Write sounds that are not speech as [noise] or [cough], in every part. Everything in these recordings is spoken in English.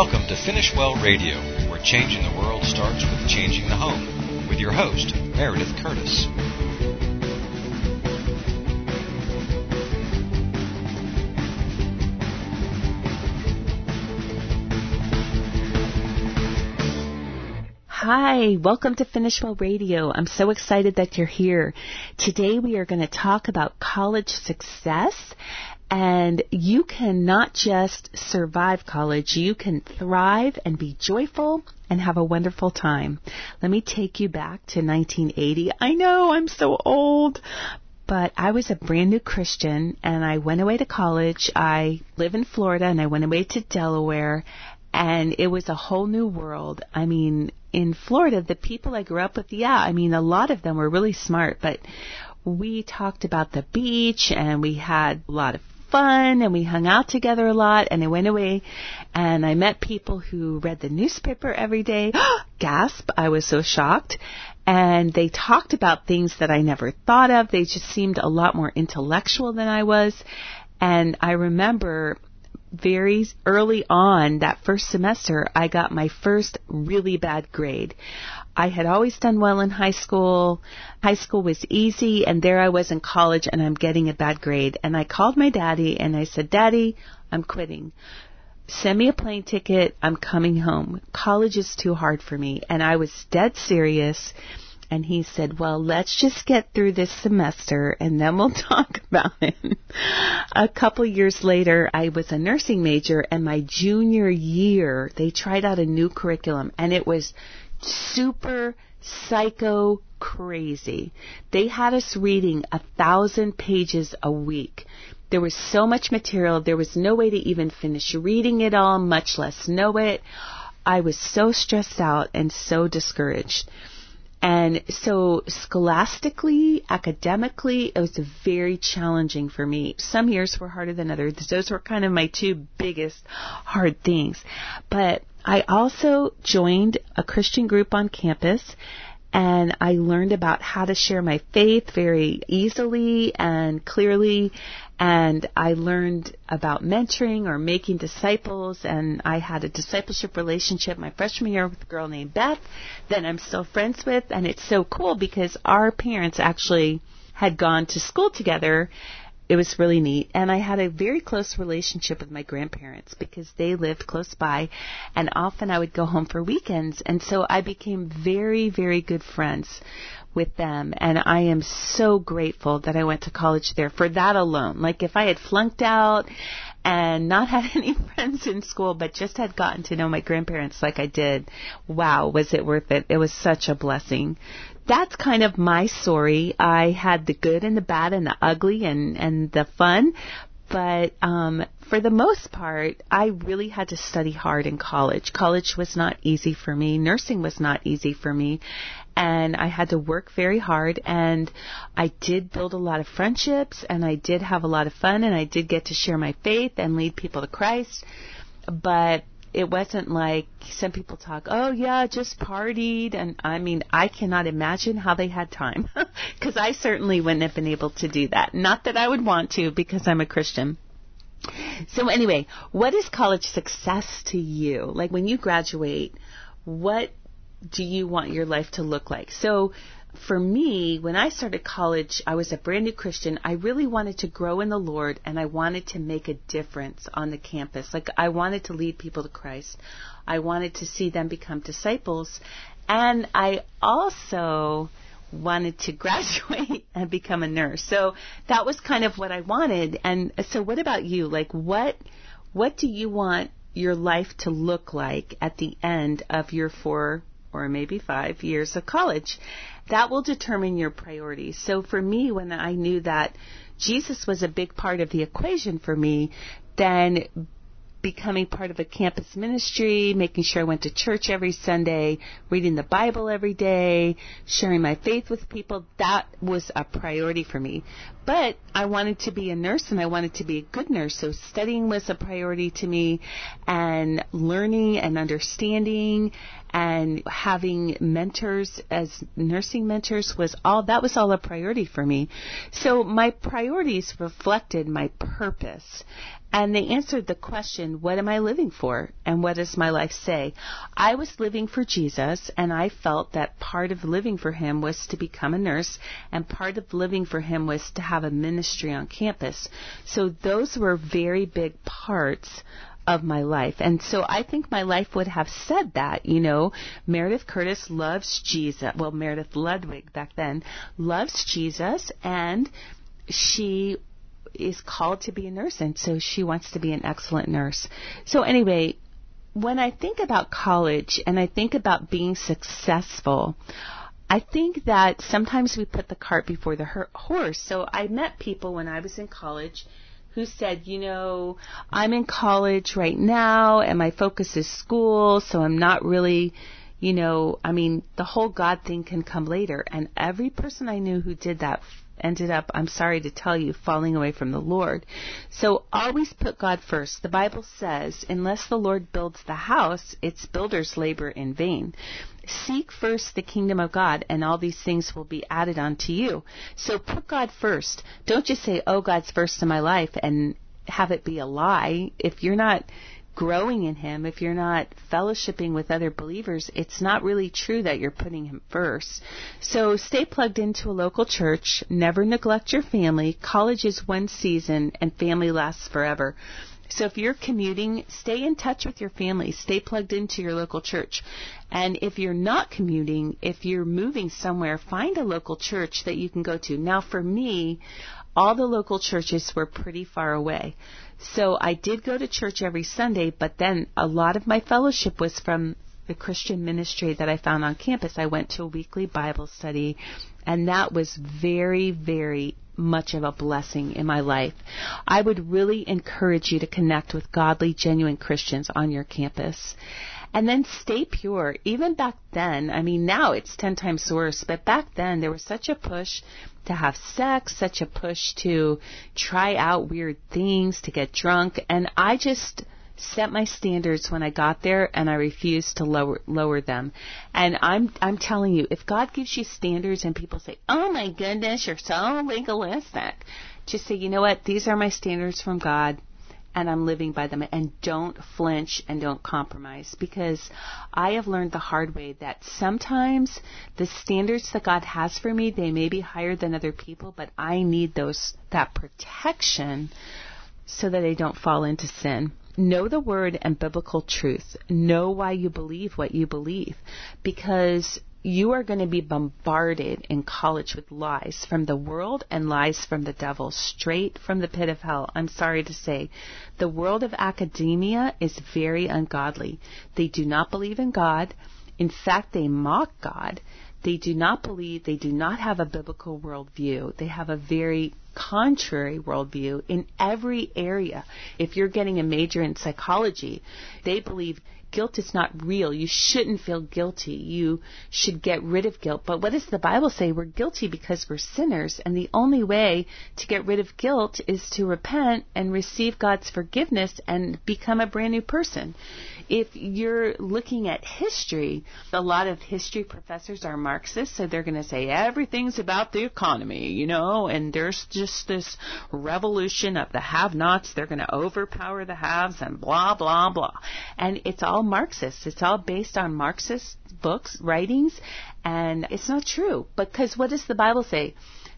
Welcome to Finish Well Radio, where changing the world starts with changing the home, with your host, Meredith Curtis. Hi, welcome to Finish Well Radio. I'm so excited that you're here. Today we are going to talk about college success and you can not just survive college, you can thrive and be joyful and have a wonderful time. Let me take you back to 1980. I know I'm so old, but I was a brand new Christian and I went away to college. I live in Florida and I went away to Delaware and it was a whole new world. I mean, in Florida, the people I grew up with, yeah, I mean, a lot of them were really smart, but we talked about the beach and we had a lot of fun and we hung out together a lot and I went away and I met people who read the newspaper every day. [gasps] Gasp, I was so shocked. And they talked about things that I never thought of. They just seemed a lot more intellectual than I was. And I remember very early on that first semester, I got my first really bad grade. I had always done well in high school. High school was easy, and there I was in college, and I'm getting a bad grade. And I called my daddy, and I said, Daddy, I'm quitting. Send me a plane ticket. I'm coming home. College is too hard for me. And I was dead serious. And he said, well, let's just get through this semester and then we'll [laughs] talk about it. a couple years later, I was a nursing major and my junior year, they tried out a new curriculum and it was super psycho crazy. They had us reading a thousand pages a week. There was so much material, there was no way to even finish reading it all, much less know it. I was so stressed out and so discouraged. And so scholastically, academically, it was very challenging for me. Some years were harder than others. Those were kind of my two biggest hard things. But I also joined a Christian group on campus and I learned about how to share my faith very easily and clearly and I learned about mentoring or making disciples and I had a discipleship relationship my freshman year with a girl named Beth that I'm still friends with and it's so cool because our parents actually had gone to school together it was really neat. And I had a very close relationship with my grandparents because they lived close by and often I would go home for weekends. And so I became very, very good friends with them. And I am so grateful that I went to college there for that alone. Like if I had flunked out and not had [laughs] any friends in school, but just had gotten to know my grandparents like I did, wow, was it worth it? It was such a blessing that's kind of my story. I had the good and the bad and the ugly and and the fun, but um, for the most part, I really had to study hard in college. College was not easy for me. Nursing was not easy for me. And I had to work very hard and I did build a lot of friendships and I did have a lot of fun and I did get to share my faith and lead people to Christ. But it wasn't like some people talk, oh yeah, just partied. And I mean, I cannot imagine how they had time [laughs] because I certainly wouldn't have been able to do that. Not that I would want to because I'm a Christian. So anyway, what is college success to you? Like when you graduate, what do you want your life to look like? So for me, when I started college, I was a brand new Christian. I really wanted to grow in the Lord and I wanted to make a difference on the campus. Like I wanted to lead people to Christ. I wanted to see them become disciples. And I also wanted to [laughs] graduate and become a nurse. So that was kind of what I wanted. And so what about you? Like what what do you want your life to look like at the end of your four or maybe five years of college. That will determine your priorities. So for me, when I knew that Jesus was a big part of the equation for me, then becoming part of a campus ministry, making sure I went to church every Sunday, reading the Bible every day, sharing my faith with people, that was a priority for me. But I wanted to be a nurse and I wanted to be a good nurse. So studying was a priority to me and learning and understanding and having mentors as nursing mentors was all that was all a priority for me. So my priorities reflected my purpose. And they answered the question, what am I living for? And what does my life say? I was living for Jesus and I felt that part of living for him was to become a nurse and part of living for him was to have a ministry on campus. So those were very big parts of my life. And so I think my life would have said that, you know, Meredith Curtis loves Jesus. Well, Meredith Ludwig back then loves Jesus and she is called to be a nurse and so she wants to be an excellent nurse. So anyway, when I think about college and I think about being successful, I think that sometimes we put the cart before the horse. So I met people when I was in college who said, you know, I'm in college right now and my focus is school, so I'm not really, you know, I mean, the whole God thing can come later. And every person I knew who did that ended up, I'm sorry to tell you, falling away from the Lord. So always put God first. The Bible says, unless the Lord builds the house, its builders labor in vain. Seek first the kingdom of God, and all these things will be added unto you. So put God first. Don't just say, oh, God's first in my life, and have it be a lie. If you're not growing in Him, if you're not fellowshipping with other believers, it's not really true that you're putting Him first. So stay plugged into a local church. Never neglect your family. College is one season and family lasts forever. So if you're commuting, stay in touch with your family. Stay plugged into your local church. And if you're not commuting, if you're moving somewhere, find a local church that you can go to. Now for me, all the local churches were pretty far away. So I did go to church every Sunday, but then a lot of my fellowship was from the Christian ministry that I found on campus. I went to a weekly Bible study, and that was very, very much of a blessing in my life. I would really encourage you to connect with godly, genuine Christians on your campus. And then stay pure. Even back then, I mean, now it's 10 times worse, but back then there was such a push to have sex, such a push to try out weird things, to get drunk, and I just set my standards when I got there and I refused to lower lower them. And I'm I'm telling you, if God gives you standards and people say, "Oh my goodness, you're so legalistic." Just say, "You know what? These are my standards from God and I'm living by them. And don't flinch and don't compromise because I have learned the hard way that sometimes the standards that God has for me, they may be higher than other people, but I need those, that protection so that I don't fall into sin. Know the word and biblical truth. Know why you believe what you believe because you are going to be bombarded in college with lies from the world and lies from the devil, straight from the pit of hell. I'm sorry to say. The world of academia is very ungodly. They do not believe in God. In fact, they mock God. They do not believe, they do not have a biblical worldview. They have a very contrary worldview in every area. If you're getting a major in psychology, they believe guilt is not real. You shouldn't feel guilty. You should get rid of guilt. But what does the Bible say? We're guilty because we're sinners, and the only way to get rid of guilt is to repent and receive God's forgiveness and become a brand new person if you're looking at history, a lot of history professors are Marxists, so they're going to say everything's about the economy, you know, and there's just this revolution of the have-nots. They're going to overpower the haves and blah, blah, blah. And it's all Marxist. It's all based on Marxist books, writings, and it's not true. Because what does the Bible say?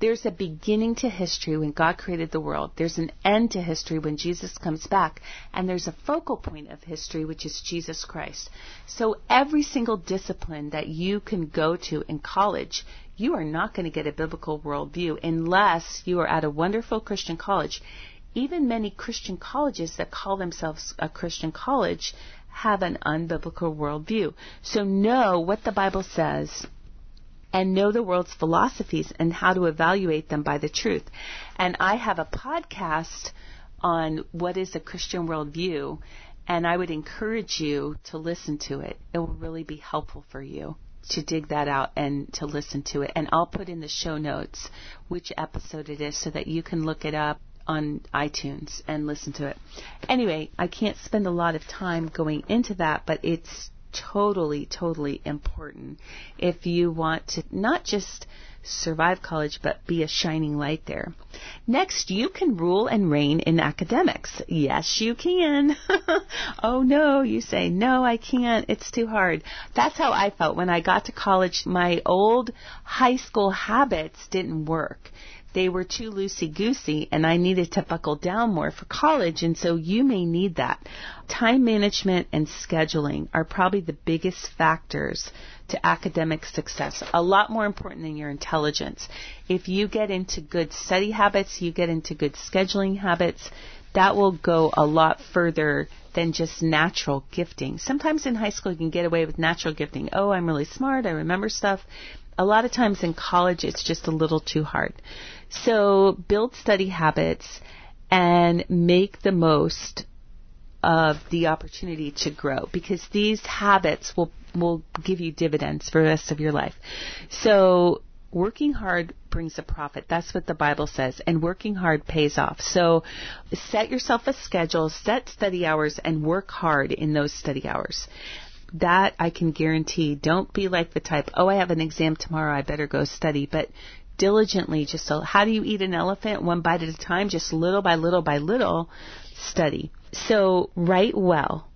There's a beginning to history when God created the world. There's an end to history when Jesus comes back. And there's a focal point of history, which is Jesus Christ. So every single discipline that you can go to in college, you are not going to get a biblical worldview unless you are at a wonderful Christian college. Even many Christian colleges that call themselves a Christian college have an unbiblical worldview. So know what the Bible says and know the world's philosophies and how to evaluate them by the truth. And I have a podcast on what is a Christian worldview, and I would encourage you to listen to it. It will really be helpful for you. to dig that out and to listen to it. And I'll put in the show notes which episode it is so that you can look it up on iTunes and listen to it. Anyway, I can't spend a lot of time going into that, but it's totally, totally important if you want to not just survive college, but be a shining light there. Next, you can rule and reign in academics. Yes, you can. [laughs] oh no, you say, no, I can't. It's too hard. That's how I felt when I got to college. My old high school habits didn't work they were too loosey goosey and I needed to buckle down more for college. And so you may need that. Time management and scheduling are probably the biggest factors to academic success, a lot more important than your intelligence. If you get into good study habits, you get into good scheduling habits, that will go a lot further than just natural gifting. Sometimes in high school you can get away with natural gifting. Oh, I'm really smart, I remember stuff. A lot of times in college it's just a little too hard. So build study habits and make the most of the opportunity to grow because these habits will will give you dividends for the rest of your life. So working hard brings a profit. That's what the Bible says. And working hard pays off. So set yourself a schedule, set study hours, and work hard in those study hours. That I can guarantee. Don't be like the type, oh, I have an exam tomorrow, I better go study. But diligently just so how do you eat an elephant? One bite at a time just little by little by little study. So write well.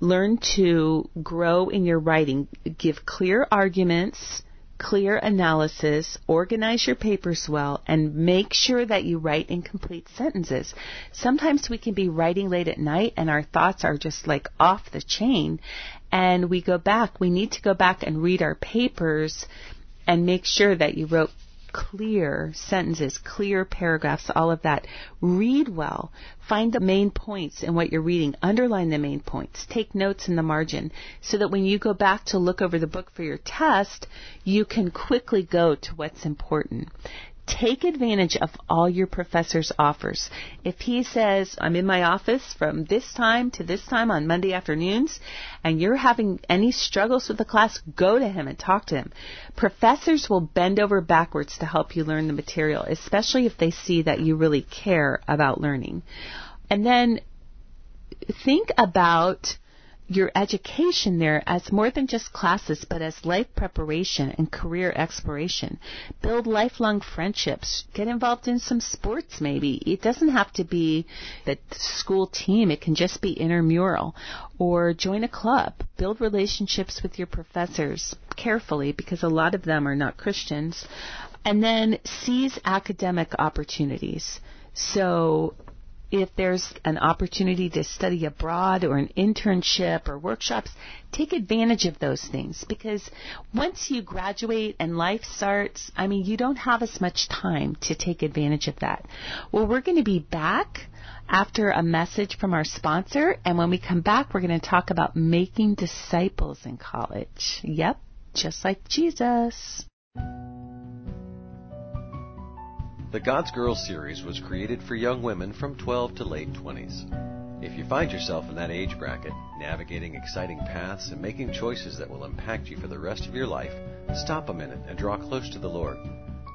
Learn to grow in your writing. Give clear arguments clear analysis organize your papers well and make sure that you write in complete sentences. Sometimes we can be writing late at night and our thoughts are just like off the chain and we go back. We need to go back and read our papers and make sure that you wrote clear sentences, clear paragraphs, all of that. Read well. Find the main points in what you're reading. Underline the main points. Take notes in the margin so that when you go back to look over the book for your test, you can quickly go to what's important take advantage of all your professor's offers. If he says, I'm in my office from this time to this time on Monday afternoons, and you're having any struggles with the class, go to him and talk to him. Professors will bend over backwards to help you learn the material, especially if they see that you really care about learning. And then think about your education there as more than just classes, but as life preparation and career exploration. Build lifelong friendships. Get involved in some sports maybe. It doesn't have to be the school team. It can just be intramural. Or join a club. Build relationships with your professors carefully because a lot of them are not Christians. And then seize academic opportunities. So if there's an opportunity to study abroad or an internship or workshops, take advantage of those things because once you graduate and life starts, I mean, you don't have as much time to take advantage of that. Well, we're going to be back after a message from our sponsor, and when we come back, we're going to talk about making disciples in college. Yep, just like Jesus. The God's Girls series was created for young women from 12 to late 20s. If you find yourself in that age bracket, navigating exciting paths and making choices that will impact you for the rest of your life, stop a minute and draw close to the Lord.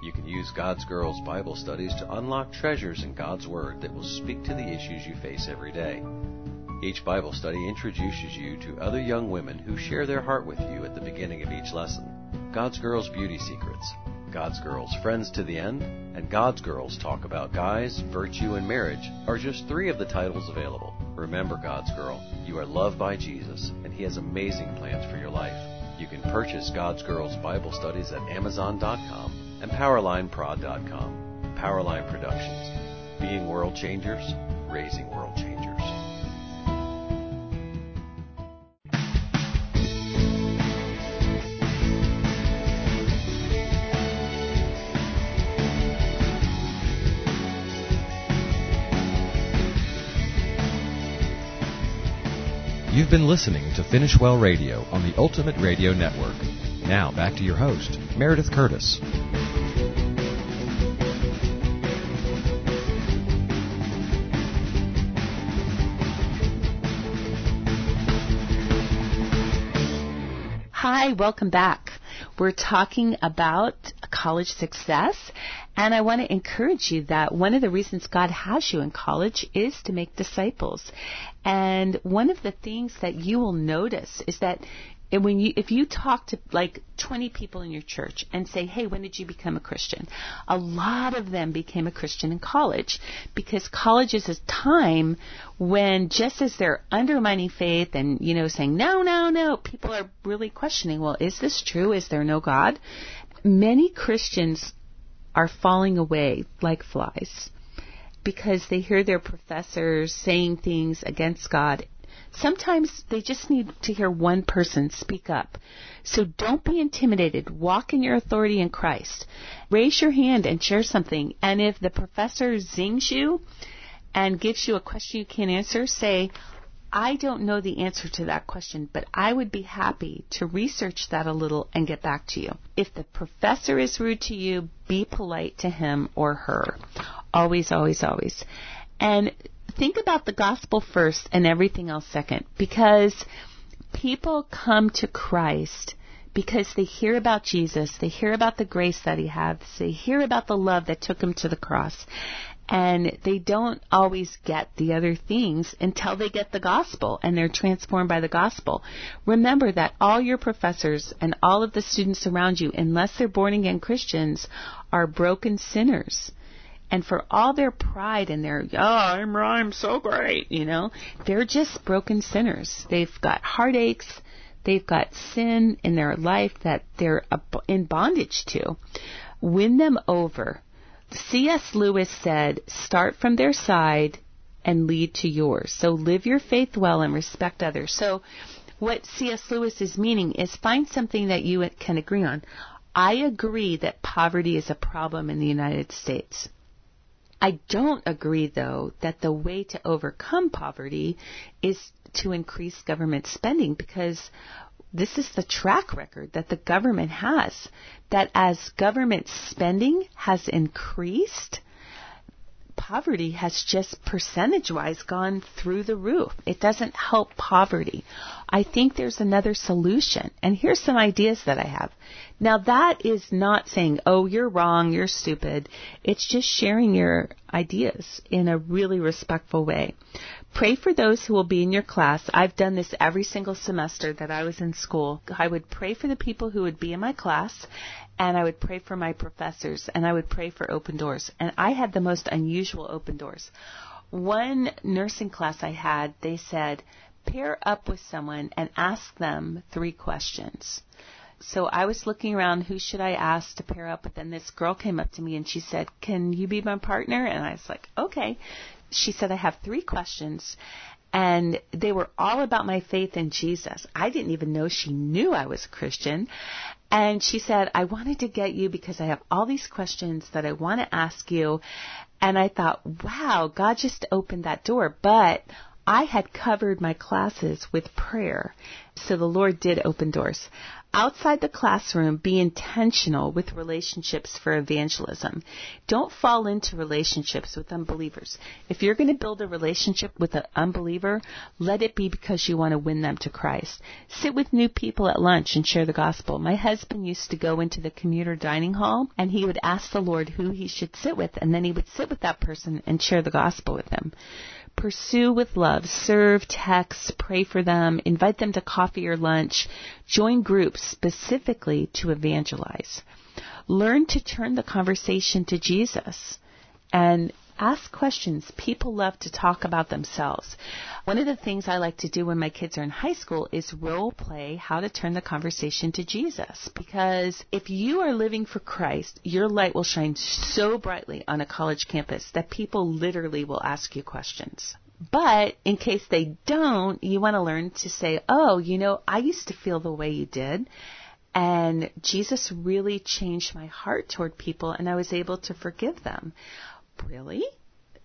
You can use God's Girls Bible studies to unlock treasures in God's Word that will speak to the issues you face every day. Each Bible study introduces you to other young women who share their heart with you at the beginning of each lesson. God's Girls Beauty Secrets, God's Girls Friends to the End, and God's Girls Talk About Guys, Virtue, and Marriage are just three of the titles available. Remember, God's Girl, you are loved by Jesus, and He has amazing plans for your life. You can purchase God's Girls Bible Studies at Amazon.com and PowerlineProd.com. Powerline Productions. Being world changers, raising world changers. You've been listening to Finish Well Radio on the Ultimate Radio Network. Now back to your host, Meredith Curtis. Hi, welcome back. We're talking about college success, and I want to encourage you that one of the reasons God has you in college is to make disciples. And one of the things that you will notice is that when you if you talk to like 20 people in your church and say hey when did you become a christian? A lot of them became a christian in college because college is a time when just as they're undermining faith and you know saying no no no people are really questioning well is this true? Is there no god? Many christians are falling away like flies because they hear their professors saying things against God Sometimes they just need to hear one person speak up. So don't be intimidated. Walk in your authority in Christ. Raise your hand and share something. And if the professor zings you and gives you a question you can't answer, say, I don't know the answer to that question, but I would be happy to research that a little and get back to you. If the professor is rude to you, be polite to him or her. Always, always, always. And think about the gospel first and everything else second because people come to Christ because they hear about Jesus, they hear about the grace that he has, they hear about the love that took him to the cross. And they don't always get the other things until they get the gospel and they're transformed by the gospel. Remember that all your professors and all of the students around you, unless they're born again Christians, are broken sinners and for all their pride and their, oh, I'm, I'm so great, you know, they're just broken sinners. They've got heartaches. They've got sin in their life that they're in bondage to. Win them over. C.S. Lewis said, start from their side and lead to yours. So live your faith well and respect others. So what C.S. Lewis is meaning is find something that you can agree on. I agree that poverty is a problem in the United States. I don't agree, though, that the way to overcome poverty is to increase government spending because this is the track record that the government has. That as government spending has increased, poverty has just percentage wise gone through the roof. It doesn't help poverty. I think there's another solution. And here's some ideas that I have. Now that is not saying, oh, you're wrong, you're stupid. It's just sharing your ideas in a really respectful way. Pray for those who will be in your class. I've done this every single semester that I was in school. I would pray for the people who would be in my class and I would pray for my professors and I would pray for open doors. And I had the most unusual open doors. One nursing class I had, they said, pair up with someone and ask them three questions. So I was looking around, who should I ask to pair up with? And this girl came up to me and she said, Can you be my partner? And I was like, Okay. She said, I have three questions. And they were all about my faith in Jesus. I didn't even know she knew I was a Christian. And she said, I wanted to get you because I have all these questions that I want to ask you. And I thought, wow, God just opened that door. But I had covered my classes with prayer. So the Lord did open doors. Outside the classroom, be intentional with relationships for evangelism. Don't fall into relationships with unbelievers. If you're going to build a relationship with an unbeliever, let it be because you want to win them to Christ. Sit with new people at lunch and share the gospel. My husband used to go into the commuter dining hall and he would ask the Lord who he should sit with and then he would sit with that person and share the gospel with them pursue with love, serve, text, pray for them, invite them to coffee or lunch, join groups specifically to evangelize. Learn to turn the conversation to Jesus and ask questions. People love to talk about themselves. One of the things I like to do when my kids are in high school is role play how to turn the conversation to Jesus. Because if you are living for Christ, your light will shine so brightly on a college campus that people literally will ask you questions. But in case they don't, you want to learn to say, oh, you know, I used to feel the way you did. And Jesus really changed my heart toward people, and I was able to forgive them. Really?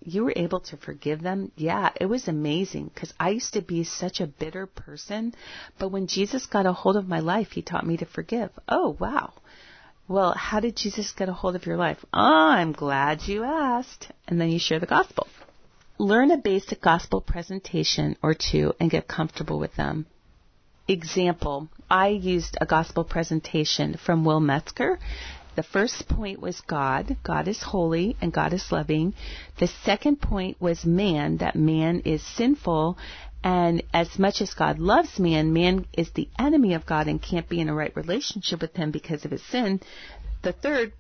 You were able to forgive them? Yeah, it was amazing because I used to be such a bitter person. But when Jesus got a hold of my life, he taught me to forgive. Oh, wow. Well, how did Jesus get a hold of your life? I'm glad you asked. And then you share the gospel. Learn a basic gospel presentation or two and get comfortable with them. Example, I used a gospel presentation from Will Metzger. The first point was God. God is holy and God is loving. The second point was man, that man is sinful. And as much as God loves man, man is the enemy of God and can't be in a right relationship with him because of his sin. The third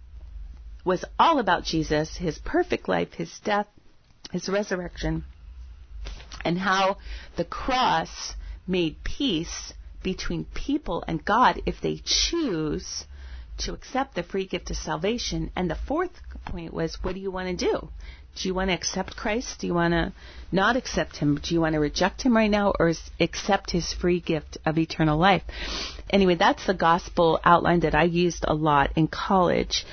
was all about Jesus, his perfect life, his death, his resurrection, and how the cross made peace between people and God if they choose to accept the free gift of salvation. And the fourth point was, what do you want to do? Do you want to accept Christ? Do you want to not accept Him? Do you want to reject Him right now or accept His free gift of eternal life? Anyway, that's the gospel outline that I used a lot in college.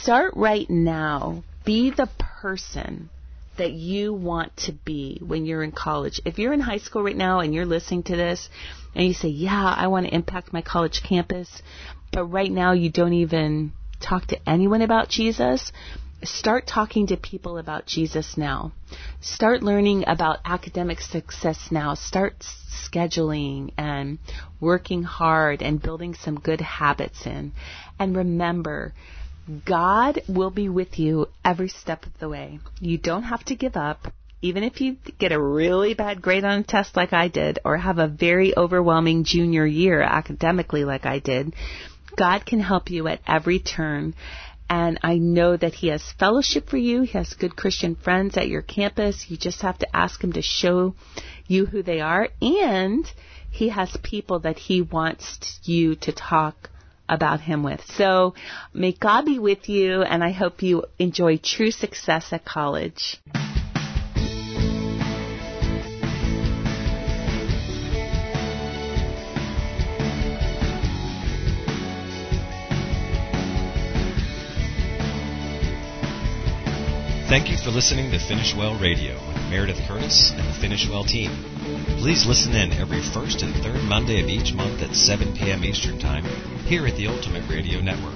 Start right now. Be the person that you want to be when you're in college. If you're in high school right now and you're listening to this and you say, yeah, I want to impact my college campus, but right now you don't even talk to anyone about Jesus, start talking to people about Jesus now. Start learning about academic success now. Start scheduling and working hard and building some good habits in. And remember, God will be with you every step of the way. You don't have to give up even if you get a really bad grade on a test like I did, or have a very overwhelming junior year academically like I did, God can help you at every turn. And I know that He has fellowship for you. He has good Christian friends at your campus. You just have to ask Him to show you who they are. And He has people that He wants you to talk about Him with. So may God be with you, and I hope you enjoy true success at college. Thank you for listening to Finish Well Radio with Meredith Curtis and the Finish Well team. Please listen in every first and third Monday of each month at 7 p.m. Eastern Time here at the Ultimate Radio Network.